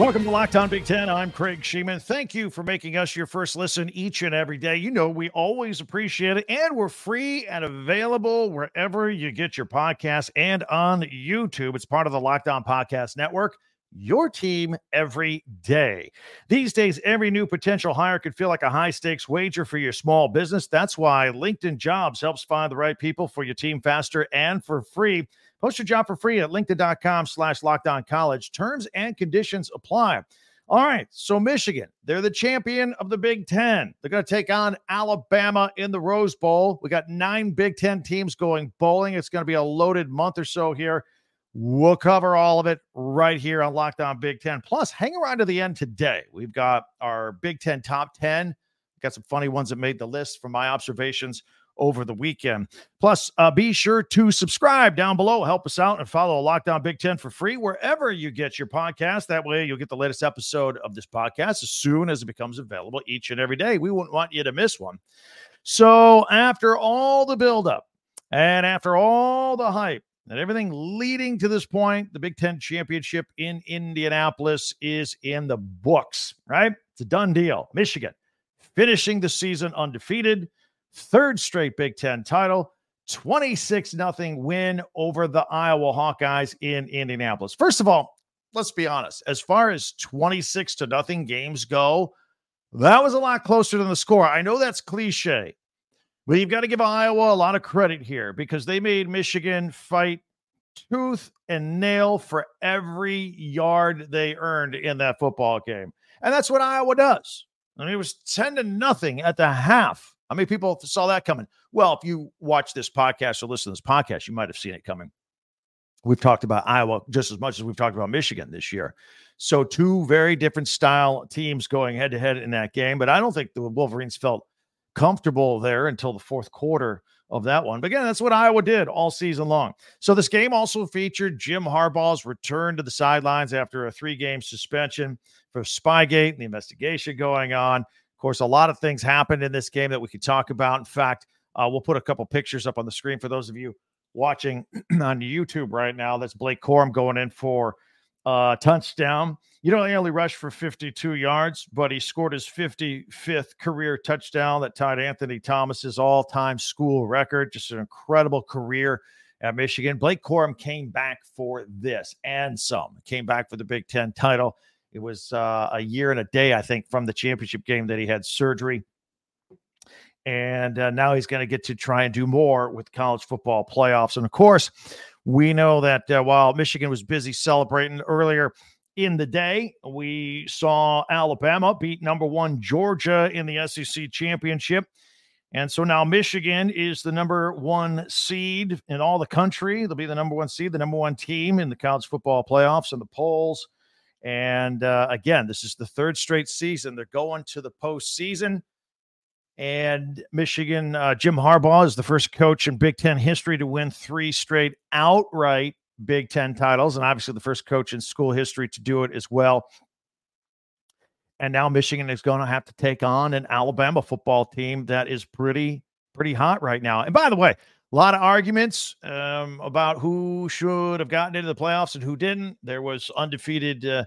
Welcome to Locked On Big Ten. I'm Craig Shemon. Thank you for making us your first listen each and every day. You know, we always appreciate it, and we're free and available wherever you get your podcasts and on YouTube. It's part of the Locked On Podcast Network. Your team every day. These days, every new potential hire could feel like a high stakes wager for your small business. That's why LinkedIn Jobs helps find the right people for your team faster and for free. Post your job for free at linkedin.com slash locked on college. Terms and conditions apply. All right. So Michigan, they're the champion of the Big Ten. They're going to take on Alabama in the Rose Bowl. We got nine Big Ten teams going bowling. It's going to be a loaded month or so here. We'll cover all of it right here on Locked On Big Ten. Plus, hang around to the end today. We've got our Big Ten top 10. We've got some funny ones that made the list from my observations over the weekend. Plus, uh, be sure to subscribe down below. Help us out and follow Locked On Big Ten for free wherever you get your podcast. That way, you'll get the latest episode of this podcast as soon as it becomes available each and every day. We wouldn't want you to miss one. So, after all the buildup and after all the hype, and everything leading to this point, the Big Ten championship in Indianapolis is in the books, right? It's a done deal. Michigan finishing the season undefeated third straight Big Ten title, 26 nothing win over the Iowa Hawkeyes in Indianapolis. First of all, let's be honest, as far as 26 to nothing games go, that was a lot closer than the score. I know that's cliche, but you've got to give Iowa a lot of credit here because they made Michigan fight tooth and nail for every yard they earned in that football game. And that's what Iowa does. I mean, it was 10 to nothing at the half. How many people saw that coming? Well, if you watch this podcast or listen to this podcast, you might have seen it coming. We've talked about Iowa just as much as we've talked about Michigan this year. So, two very different style teams going head to head in that game. But I don't think the Wolverines felt comfortable there until the fourth quarter of that one. But again, that's what Iowa did all season long. So, this game also featured Jim Harbaugh's return to the sidelines after a three game suspension for Spygate and the investigation going on course, a lot of things happened in this game that we could talk about. In fact, uh, we'll put a couple pictures up on the screen for those of you watching on YouTube right now. That's Blake Corum going in for a touchdown. You know, he only rushed for 52 yards, but he scored his 55th career touchdown that tied Anthony Thomas's all-time school record. Just an incredible career at Michigan. Blake Corum came back for this and some. Came back for the Big Ten title. It was uh, a year and a day, I think, from the championship game that he had surgery. And uh, now he's going to get to try and do more with college football playoffs. And of course, we know that uh, while Michigan was busy celebrating earlier in the day, we saw Alabama beat number one Georgia in the SEC championship. And so now Michigan is the number one seed in all the country. They'll be the number one seed, the number one team in the college football playoffs and the polls. And uh, again, this is the third straight season. They're going to the postseason. And Michigan, uh, Jim Harbaugh is the first coach in Big Ten history to win three straight outright Big Ten titles, and obviously the first coach in school history to do it as well. And now Michigan is going to have to take on an Alabama football team that is pretty, pretty hot right now. And by the way, a lot of arguments um, about who should have gotten into the playoffs and who didn't. There was undefeated uh,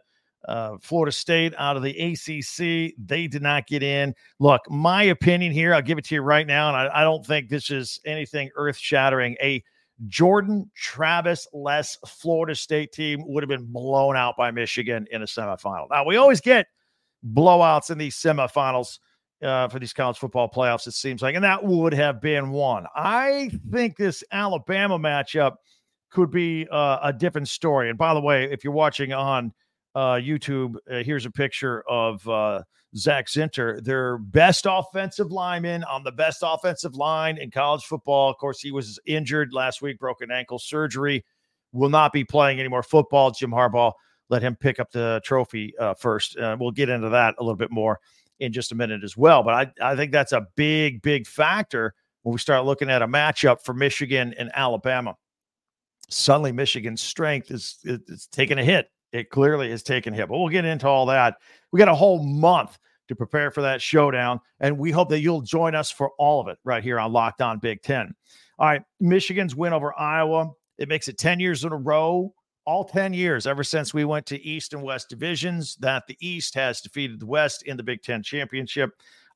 uh, Florida State out of the ACC. They did not get in. Look, my opinion here, I'll give it to you right now, and I, I don't think this is anything earth shattering. A Jordan Travis less Florida State team would have been blown out by Michigan in a semifinal. Now, we always get blowouts in these semifinals uh, for these college football playoffs, it seems like, and that would have been one. I think this Alabama matchup could be uh, a different story. And by the way, if you're watching on uh, YouTube, uh, here's a picture of uh, Zach Zinter, their best offensive lineman on the best offensive line in college football. Of course, he was injured last week, broken ankle surgery, will not be playing any more football. Jim Harbaugh let him pick up the trophy uh, first. we'll get into that a little bit more in just a minute as well. But I, I think that's a big, big factor when we start looking at a matchup for Michigan and Alabama. suddenly Michigan's strength is it's taking a hit. It clearly is taking a hit. But we'll get into all that. We got a whole month to prepare for that showdown, and we hope that you'll join us for all of it right here on Locked On Big Ten. All right, Michigan's win over Iowa. It makes it 10 years in a row, all 10 years ever since we went to East and West divisions, that the East has defeated the West in the Big Ten championship,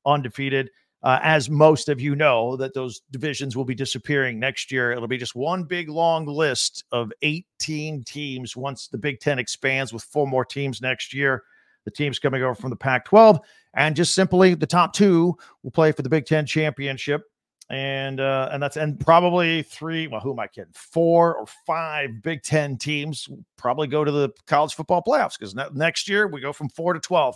undefeated. Uh, as most of you know, that those divisions will be disappearing next year. It'll be just one big long list of 18 teams once the Big Ten expands with four more teams next year. The teams coming over from the Pac 12, and just simply the top two will play for the Big Ten championship. And uh, and that's and probably three. Well, who am I kidding? Four or five Big Ten teams probably go to the college football playoffs because ne- next year we go from four to twelve.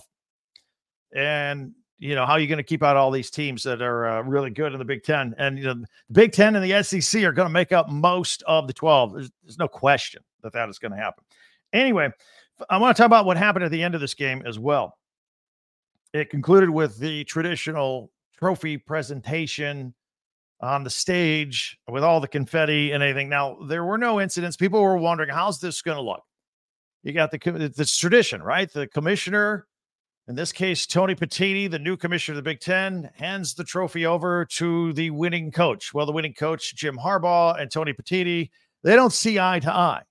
And you know, how are you going to keep out all these teams that are uh, really good in the Big Ten? And, you know, the Big Ten and the SEC are going to make up most of the 12. There's, there's no question that that is going to happen. Anyway, I want to talk about what happened at the end of this game as well. It concluded with the traditional trophy presentation on the stage with all the confetti and anything. Now, there were no incidents. People were wondering, how's this going to look? You got the, it's tradition, right? The commissioner in this case, Tony Petitti, the new commissioner of the Big Ten, hands the trophy over to the winning coach. Well, the winning coach, Jim Harbaugh, and Tony Petitti, they don't see eye to eye.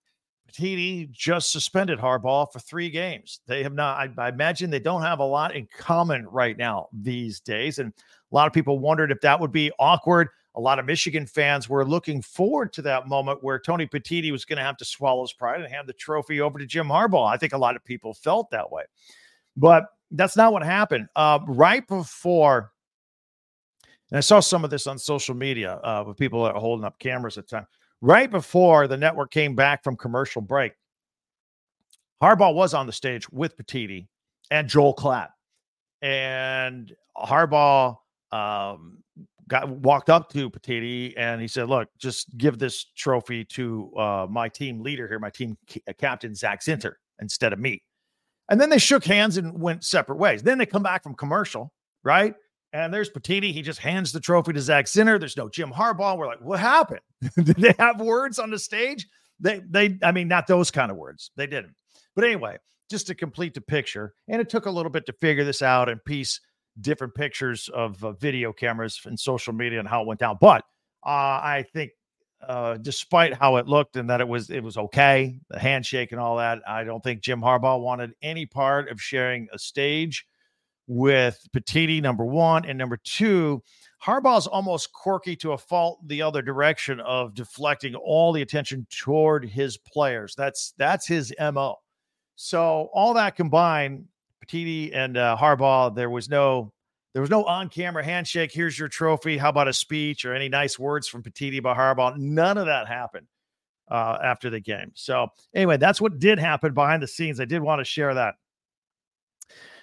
Petitti just suspended Harbaugh for three games. They have not, I, I, imagine they don't have a lot in common right now these days. And a lot of people wondered if that would be awkward. A lot of Michigan fans were looking forward to that moment where Tony Petitti was going to have to swallow his pride and hand the trophy over to Jim Harbaugh. I think a lot of people felt that way. But that's not what happened. Uh, right before, and I saw some of this on social media uh, with people that are holding up cameras at the time. Right before the network came back from commercial break, Harbaugh was on the stage with Petitti and Joel Klatt. And Harbaugh um, got walked up to Petitti and he said, "Look, just give this trophy to uh, my team leader here, my team captain Zach Zinter, instead of me." And then they shook hands and went separate ways. Then they come back from commercial, right? And there's Petitti. He just hands the trophy to Zach Zinter. There's no Jim Harbaugh. We're like, what happened? Did they have words on the stage? They, they, I mean, not those kind of words. They didn't. But anyway, just to complete the picture, and it took a little bit to figure this out and piece different pictures of uh, video cameras and social media and how it went down. But uh, I think uh, despite how it looked and that it was it was okay, the handshake and all that. I don't think Jim Harbaugh wanted any part of sharing a stage with Petitti, number one, and number two. Harbaugh's almost quirky to a fault the other direction of deflecting all the attention toward his players. That's that's his mo. So all that combined, Petitti and uh, Harbaugh, there was no there was no on-camera handshake. Here's your trophy. How about a speech or any nice words from Petitti by Harbaugh? None of that happened uh, after the game. So anyway, that's what did happen behind the scenes. I did want to share that.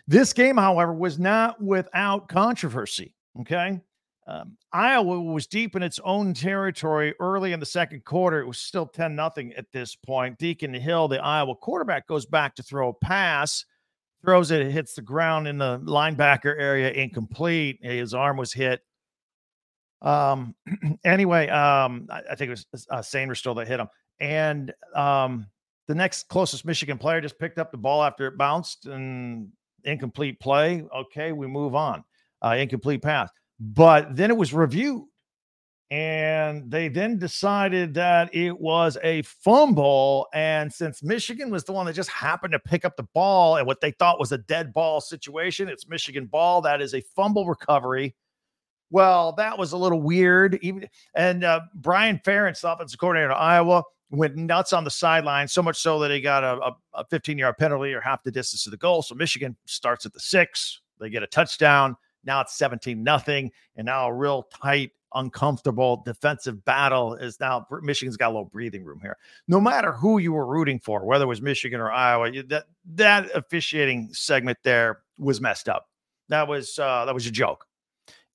This game, however, was not without controversy. Okay. Um, Iowa was deep in its own territory early in the second quarter. It was still 10 nothing at this point. Deacon Hill, the Iowa quarterback, goes back to throw a pass throws it, it hits the ground in the linebacker area, incomplete. His arm was hit. Um, anyway, um, I, I, think it was uh, still that hit him, and um, the next closest Michigan player just picked up the ball after it bounced and incomplete play. Okay, we move on. Uh, incomplete pass, but then it was reviewed and they then decided that it was a fumble. And since Michigan was the one that just happened to pick up the ball and what they thought was a dead ball situation, it's Michigan ball. That is a fumble recovery. Well, that was a little weird. Even and uh, Brian Ferentz, offensive coordinator of Iowa, went nuts on the sideline, so much so that he got a, a 15 yard penalty or half the distance to the goal. So Michigan starts at the six. They get a touchdown. Now it's 17 nothing, and now a real tight uncomfortable defensive battle is now Michigan's got a little breathing room here. No matter who you were rooting for, whether it was Michigan or Iowa, that that officiating segment there was messed up. That was uh, that was a joke,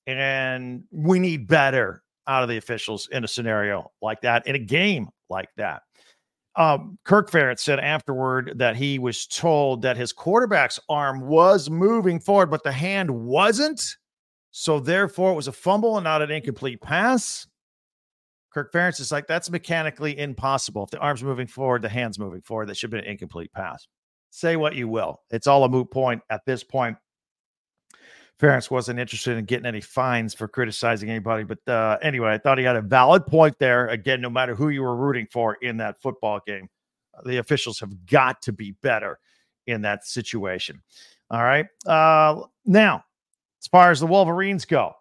and we need better out of the officials in a scenario like that, in a game like that. Um, Kirk Ferentz said afterward that he was told that his quarterback's arm was moving forward, but the hand wasn't so therefore, it was a fumble and not an incomplete pass. Kirk Ferentz is like, that's mechanically impossible. If the arm's moving forward, the hand's moving forward. That should be an incomplete pass. Say what you will. It's all a moot point at this point. Ferentz wasn't interested in getting any fines for criticizing anybody. But uh, anyway, I thought he had a valid point there. Again, no matter who you were rooting for in that football game, the officials have got to be better in that situation. All right. Uh, now, as far as the Wolverines go,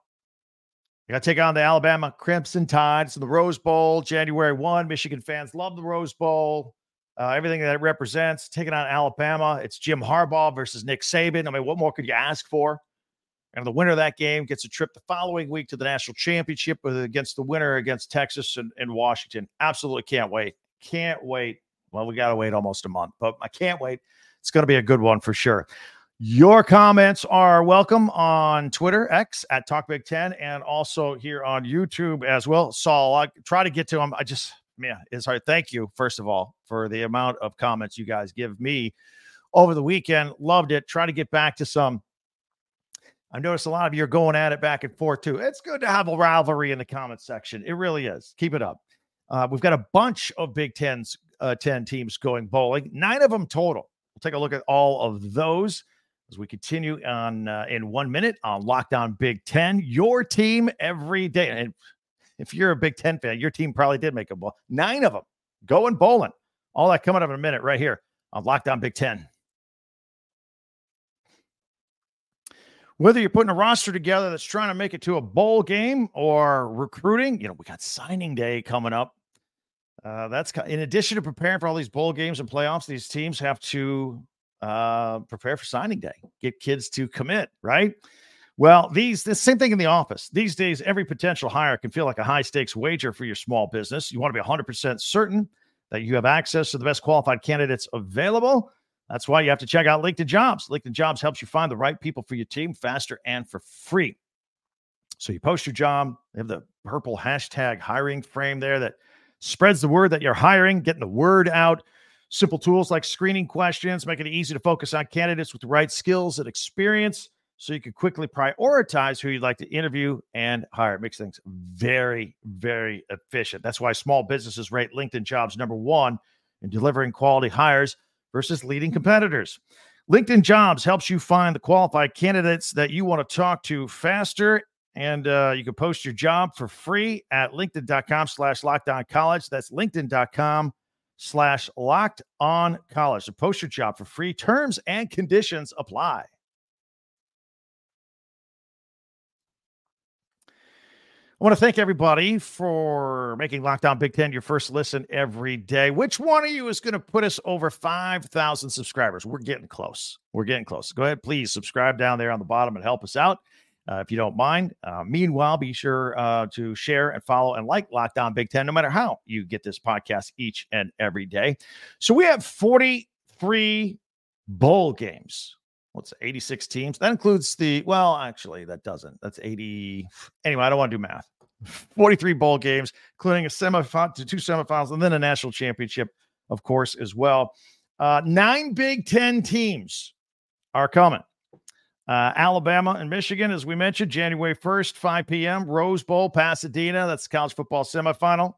you got to take on the Alabama Crimson Tide. So the Rose Bowl, January 1. Michigan fans love the Rose Bowl. Uh, everything that it represents. Taking on Alabama. It's Jim Harbaugh versus Nick Saban. I mean, what more could you ask for? And the winner of that game gets a trip the following week to the national championship against the winner against Texas and, and Washington. Absolutely can't wait. Can't wait. Well, we got to wait almost a month, but I can't wait. It's going to be a good one for sure. Your comments are welcome on Twitter, X at Talk Big Ten, and also here on YouTube as well. Saul, I try to get to them. I just, man, it's hard. Thank you, first of all, for the amount of comments you guys give me over the weekend. Loved it. Try to get back to some I've noticed a lot of you are going at it back and forth too. It's good to have a rivalry in the comment section. It really is. Keep it up. Uh, we've got a bunch of Big Tens, uh, 10 teams going bowling, nine of them total. We'll take a look at all of those as we continue on uh, in one minute on Locked On Big Ten. Your team every day. And if you're a Big Ten fan, your team probably did make a bowl. Nine of them going bowling. All that coming up in a minute right here on Locked On Big Ten. whether you're putting a roster together that's trying to make it to a bowl game or recruiting, you know, we got signing day coming up. Uh, that's in addition to preparing for all these bowl games and playoffs, these teams have to uh, prepare for signing day, get kids to commit, right? Well, these the same thing in the office. These days, every potential hire can feel like a high stakes wager for your small business. You want to be 100% certain that you have access to the best qualified candidates available. That's why you have to check out LinkedIn Jobs. LinkedIn Jobs helps you find the right people for your team faster and for free. So you post your job, they have the purple hashtag hiring frame there that spreads the word that you're hiring, getting the word out. Simple tools like screening questions make it easy to focus on candidates with the right skills and experience so you can quickly prioritize who you'd like to interview and hire. It makes things very, very efficient. That's why small businesses rate LinkedIn jobs number one in delivering quality hires versus leading competitors. LinkedIn Jobs helps you find the qualified candidates that you want to talk to faster. And uh, you can post your job for free at linkedin.com slash locked on college. That's linkedin.com slash locked on college. So post your job for free. Terms and conditions apply. I want to thank everybody for making Locked On Big Ten your first listen every day. Which one of you is going to put us over 5,000 subscribers? We're getting close. We're getting close. Go ahead, please subscribe down there on the bottom and help us out uh, if you don't mind. Uh, meanwhile, be sure uh, to share and follow and like Locked On Big Ten, no matter how you get this podcast each and every day. So we have 43 bowl games. What's 86 teams? That includes the well actually that doesn't. That's 80 anyway i don't want to do math. 43 bowl games including a semifinal to two semifinals and then a national championship of course as well. Uh, nine big ten teams are coming uh, alabama and michigan as we mentioned january 1st 5 p.m rose bowl pasadena that's the college football semifinal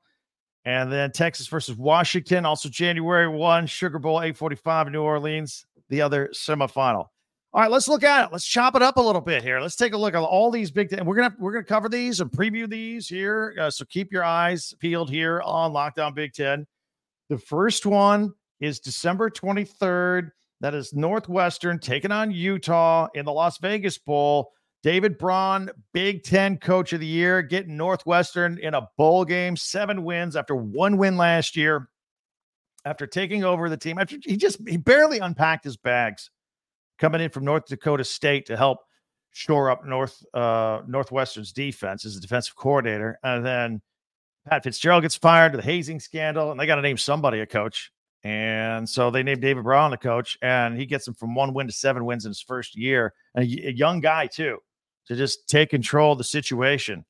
and then texas versus washington also january 1 sugar bowl 845 new orleans the other semifinal all right, let's look at it. Let's chop it up a little bit here. Let's take a look at all these big. Th- we're gonna we're gonna cover these and preview these here. Uh, so keep your eyes peeled here on Locked On Big Ten. The first one is December twenty third. That is Northwestern taking on Utah in the Las Vegas Bowl. David Braun, Big Ten Coach of the Year, getting Northwestern in a bowl game, seven wins after one win last year. After taking over the team, after he just he barely unpacked his bags coming in from North Dakota State to help shore up North uh, Northwestern's defense as a defensive coordinator. And then Pat Fitzgerald gets fired to the hazing scandal, and they got to name somebody a coach. And so they named David Braun the coach, and he gets them from one win to seven wins in his first year. A, a young guy, too, to just take control of the situation.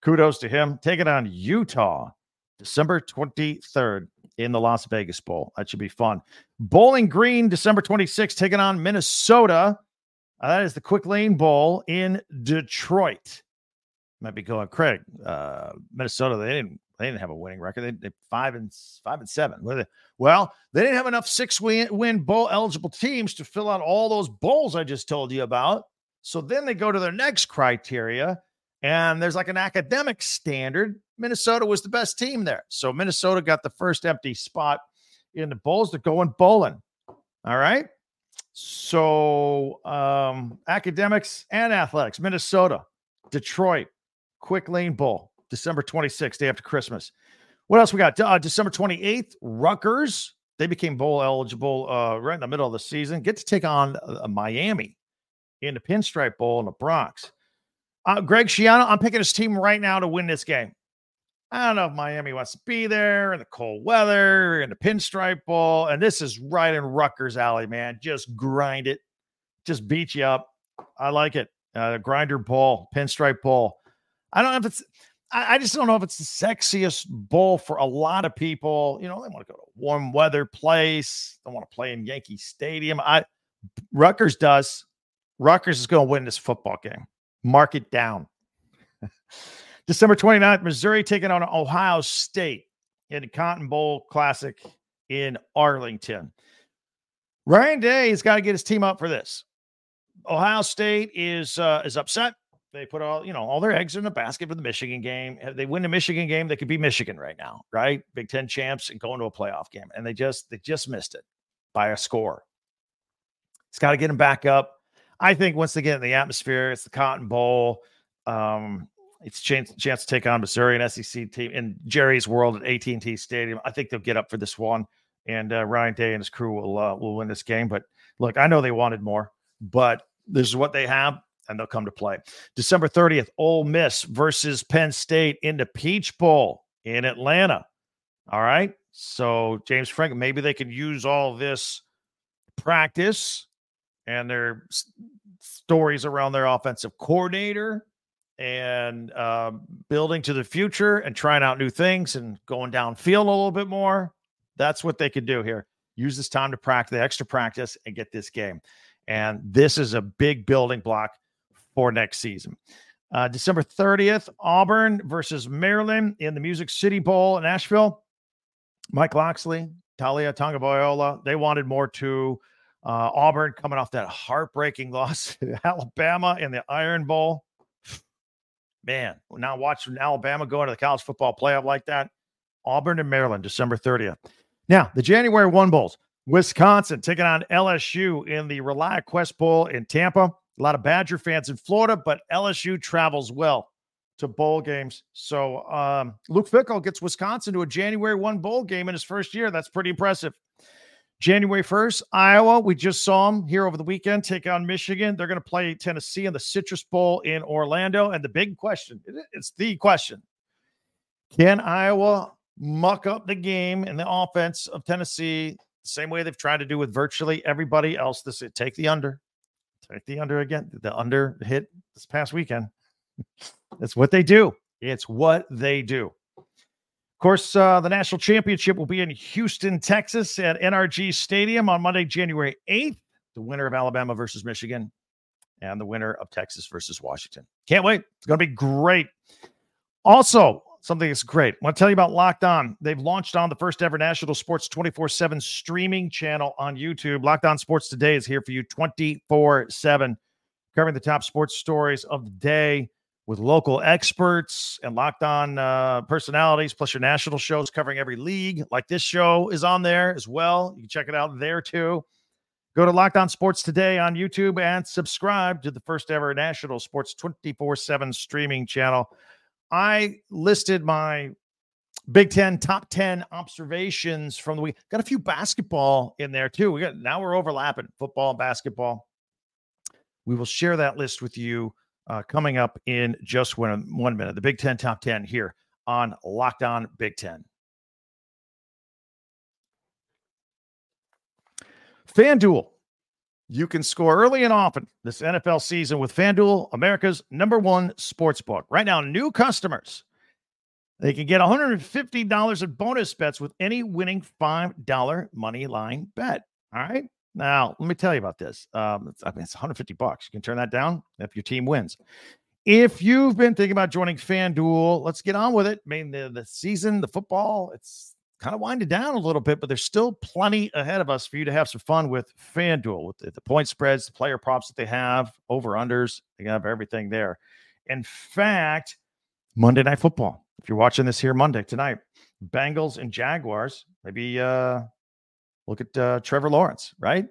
Kudos to him. Taking on Utah December 23rd in the Las Vegas Bowl. That should be fun. Bowling Green, December 26th, taking on Minnesota. Uh, that is the Quick Lane Bowl in Detroit. Might be going, Craig, uh, Minnesota, they didn't They didn't have a winning record. They, they five and five and seven. They? Well, they didn't have enough six win, win bowl eligible teams to fill out all those bowls I just told you about. So then they go to their next criteria, and there's like an academic standard. Minnesota was the best team there. So Minnesota got the first empty spot in the bowls. They're going bowling. All right. So um, academics and athletics, Minnesota, Detroit, Quick Lane Bowl, December 26th, day after Christmas. What else we got? Uh, December 28th, Rutgers. They became bowl eligible uh, right in the middle of the season. Get to take on uh, Miami in the Pinstripe Bowl in the Bronx. Uh, Greg Schiano, I'm picking his team right now to win this game. I don't know if Miami wants to be there in the cold weather in the Pinstripe Bowl. And this is right in Rutgers alley, man. Just grind it, just beat you up. I like it. Uh, grinder bowl, Pinstripe Bowl. I don't know if it's I, I just don't know if it's the sexiest bowl for a lot of people. You know, they want to go to a warm weather place. They want to play in Yankee Stadium. I Rutgers does. Rutgers is going to win this football game. Mark it down. December 29th, Missouri taking on Ohio State in the Cotton Bowl Classic in Arlington. Ryan Day has got to get his team up for this. Ohio State is uh, is upset they put all, you know, all their eggs in the basket for the Michigan game. If they win the Michigan game, they could be Michigan right now, right? Big Ten champs and going to a playoff game. And they just they just missed it by a score. It's got to get them back up. I think once they get in the atmosphere, it's the Cotton Bowl. Um, it's chance, chance to take on Missouri and SEC team in Jerry's World at AT&T Stadium. I think they'll get up for this one, and uh, Ryan Day and his crew will uh, will win this game. But look, I know they wanted more, but this is what they have and they'll come to play. December 30th, Ole Miss versus Penn State in the Peach Bowl in Atlanta. All right. So, James Frank, maybe they could use all this practice and their stories around their offensive coordinator and uh, building to the future and trying out new things and going downfield a little bit more. That's what they could do here. Use this time to practice, the extra practice, and get this game. And this is a big building block for next season. Uh, December 30th, Auburn versus Maryland in the Music City Bowl in Nashville. Mike Locksley, Taulia Tagovailoa, they wanted more to Uh, Auburn coming off that heartbreaking loss to Alabama in the Iron Bowl. Man, now watching Alabama go into the college football playoff like that. Auburn and Maryland, December 30th. Now, the January 1 Bowls. Wisconsin taking on LSU in the ReliaQuest Bowl in Tampa. A lot of Badger fans in Florida, but LSU travels well to bowl games. So um, Luke Fickell gets Wisconsin to a January 1 bowl game in his first year. That's pretty impressive. January 1st, Iowa, we just saw them here over the weekend take on Michigan. They're going to play Tennessee in the Citrus Bowl in Orlando. And the big question it's the question can Iowa muck up the game and the offense of Tennessee the same way they've tried to do with virtually everybody else? This take the under. Take the under again. The under hit this past weekend. That's what they do. It's what they do. Of course, uh, the national championship will be in Houston, Texas at NRG Stadium on Monday, January 8th. The winner of Alabama versus Michigan and the winner of Texas versus Washington. Can't wait. It's going to be great. Also, something that's great. I want to tell you about Locked On. They've launched on the first ever national sports 24 7 streaming channel on YouTube. Locked On Sports Today is here for you 24 7, covering the top sports stories of the day with local experts and locked on uh, personalities, plus your national shows covering every league. Like this show is on there as well. You can check it out there too. Go to Locked On Sports today on YouTube and subscribe to the first ever national sports 24 7 streaming channel. I listed my Big Ten top 10 observations from the week. Got a few basketball in there too. We got now we're overlapping football and basketball. We will share that list with you uh, coming up in just one, one minute. The Big Ten top 10 here on Locked On Big Ten. FanDuel you can score early and often this NFL season with FanDuel, America's number one sports book. Right now, new customers, they can get $150 in bonus bets with any winning $5 money line bet. All right. Now, let me tell you about this. Um, it's, I mean, it's 150 bucks. You can turn that down if your team wins. If you've been thinking about joining FanDuel, let's get on with it. I mean, the, the season, the football, it's kind of winding down a little bit, but there's still plenty ahead of us for you to have some fun with FanDuel, with the, the point spreads, the player props that they have, over unders. They have everything there. In fact, Monday Night Football. If you're watching this here Monday tonight, Bengals and Jaguars. Maybe uh, look at uh, Trevor Lawrence, right?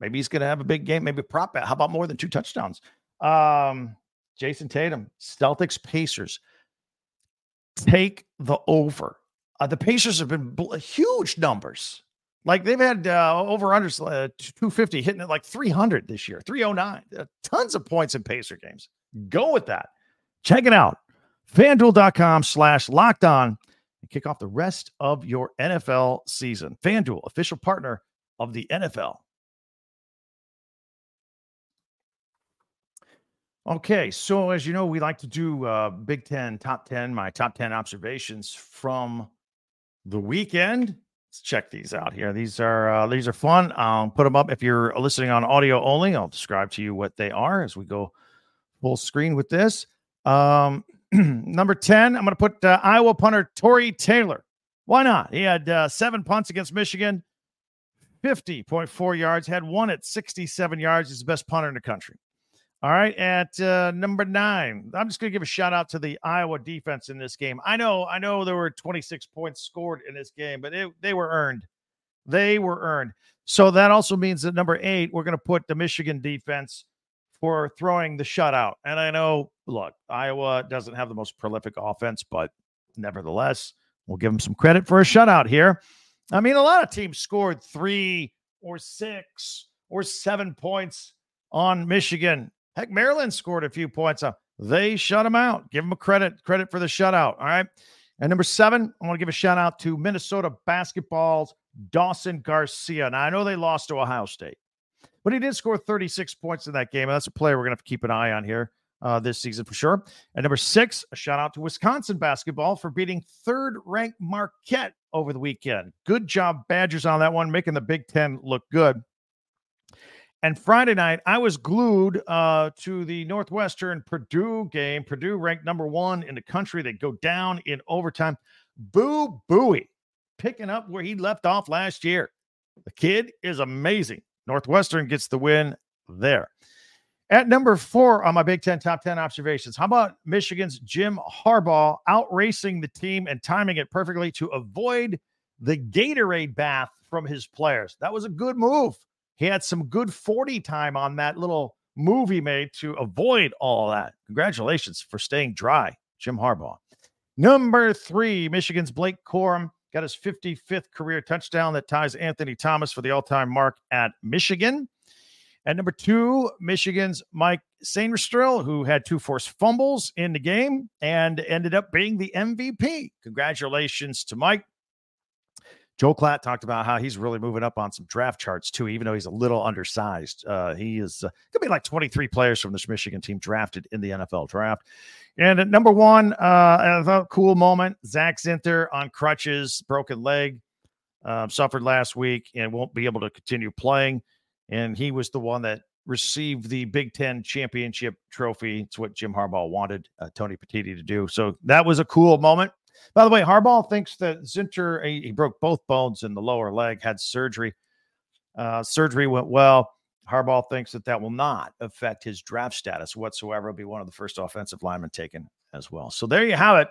Maybe he's going to have a big game. Maybe prop bet. How about more than two touchdowns? Um, Jayson Tatum, Celtics, Pacers. Take the over. Uh, the Pacers have been bl- huge numbers. Like they've had uh, over under uh, 250 hitting at like 300 this year, 309. Uh, tons of points in Pacer games. Go with that. Check it out. FanDuel.com slash locked on and kick off the rest of your NFL season. FanDuel, official partner of the NFL. Okay, so as you know, we like to do uh, Big Ten, top 10, my top 10 observations from the weekend. Let's check these out here. These are uh, these are fun. I'll put them up if you're listening on audio only. I'll describe to you what they are as we go full screen with this. Um, number 10, I'm going to put uh, Iowa punter Tory Taylor. Why not? He had uh, seven punts against Michigan, 50.4 yards, had one at 67 yards. He's the best punter in the country. All right, at uh, number nine, I'm just going to give a shout out to the Iowa defense in this game. I know, I know, there were 26 points scored in this game, but it, they were earned. They were earned. So that also means that number eight, we're going to put the Michigan defense for throwing the shutout. And I know, look, Iowa doesn't have the most prolific offense, but nevertheless, we'll give them some credit for a shutout here. I mean, a lot of teams scored three or six or seven points on Michigan Heck, Maryland scored a few points. Uh, they shut them out. Give them a credit credit for the shutout. All right. And number seven, I want to give a shout out to Minnesota basketball's Dawson Garcia. Now I know they lost to Ohio State, but he did score 36 points in that game. And that's a player we're going to have to keep an eye on here uh, this season for sure. And number six, a shout out to Wisconsin basketball for beating third ranked Marquette over the weekend. Good job, Badgers, on that one, making the Big Ten look good. And Friday night, I was glued uh, to the Northwestern Purdue game. Purdue ranked number one in the country. They go down in overtime. Boo Buie picking up where he left off last year. The kid is amazing. Northwestern gets the win there. At number four on my Big Ten top 10 observations, how about Michigan's Jim Harbaugh outracing the team and timing it perfectly to avoid the Gatorade bath from his players? That was a good move. He had some good 40 time on that little move he made to avoid all that. Congratulations for staying dry, Jim Harbaugh. Number three, Michigan's Blake Corum got his 55th career touchdown that ties Anthony Thomas for the all time mark at Michigan. At number two, Michigan's Mike Sainristil, who had two forced fumbles in the game and ended up being the MVP. Congratulations to Mike. Joel Klatt talked about how he's really moving up on some draft charts too, even though he's a little undersized. Uh, he is uh, going to be like 23 players from this Michigan team drafted in the NFL draft. And at number one, uh, a cool moment, Zach Zinter on crutches, broken leg, uh, suffered last week and won't be able to continue playing. And he was the one that received the Big Ten championship trophy. It's what Jim Harbaugh wanted uh, Tony Petitti to do. So that was a cool moment. By the way, Harbaugh thinks that Zinter, he, he broke both bones in the lower leg, had surgery. Uh, surgery went well. Harbaugh thinks that that will not affect his draft status whatsoever. He'll be one of the first offensive linemen taken as well. So there you have it.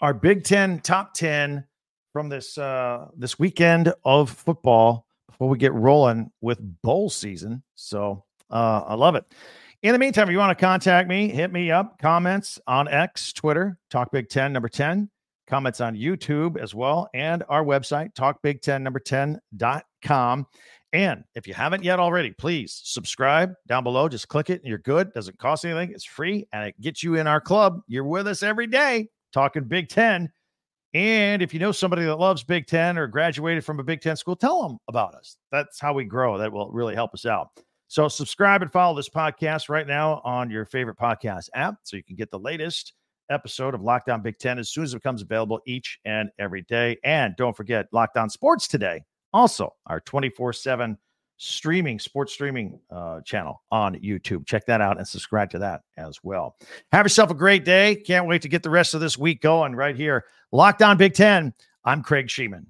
Our Big Ten top 10 from this uh, this weekend of football before we get rolling with bowl season. So uh, I love it. In the meantime, if you want to contact me, hit me up. Comments on X, Twitter, Talk Big Ten number 10. Comments on YouTube as well, and our website, talkbig10 number 10.com. And if you haven't yet already, please subscribe down below. Just click it. And you're good. Doesn't cost anything. It's free and it gets you in our club. You're with us every day talking Big Ten. And if you know somebody that loves Big Ten or graduated from a Big Ten school, tell them about us. That's how we grow. That will really help us out. So subscribe and follow this podcast right now on your favorite podcast app so you can get the latest episode of Locked On Big Ten as soon as it becomes available each and every day. And don't forget Locked On Sports today, also our 24 7 streaming, sports streaming uh, channel on YouTube. Check that out and subscribe to that as well. Have yourself a great day. Can't wait to get the rest of this week going right here. Locked On Big Ten. I'm Craig Shemon.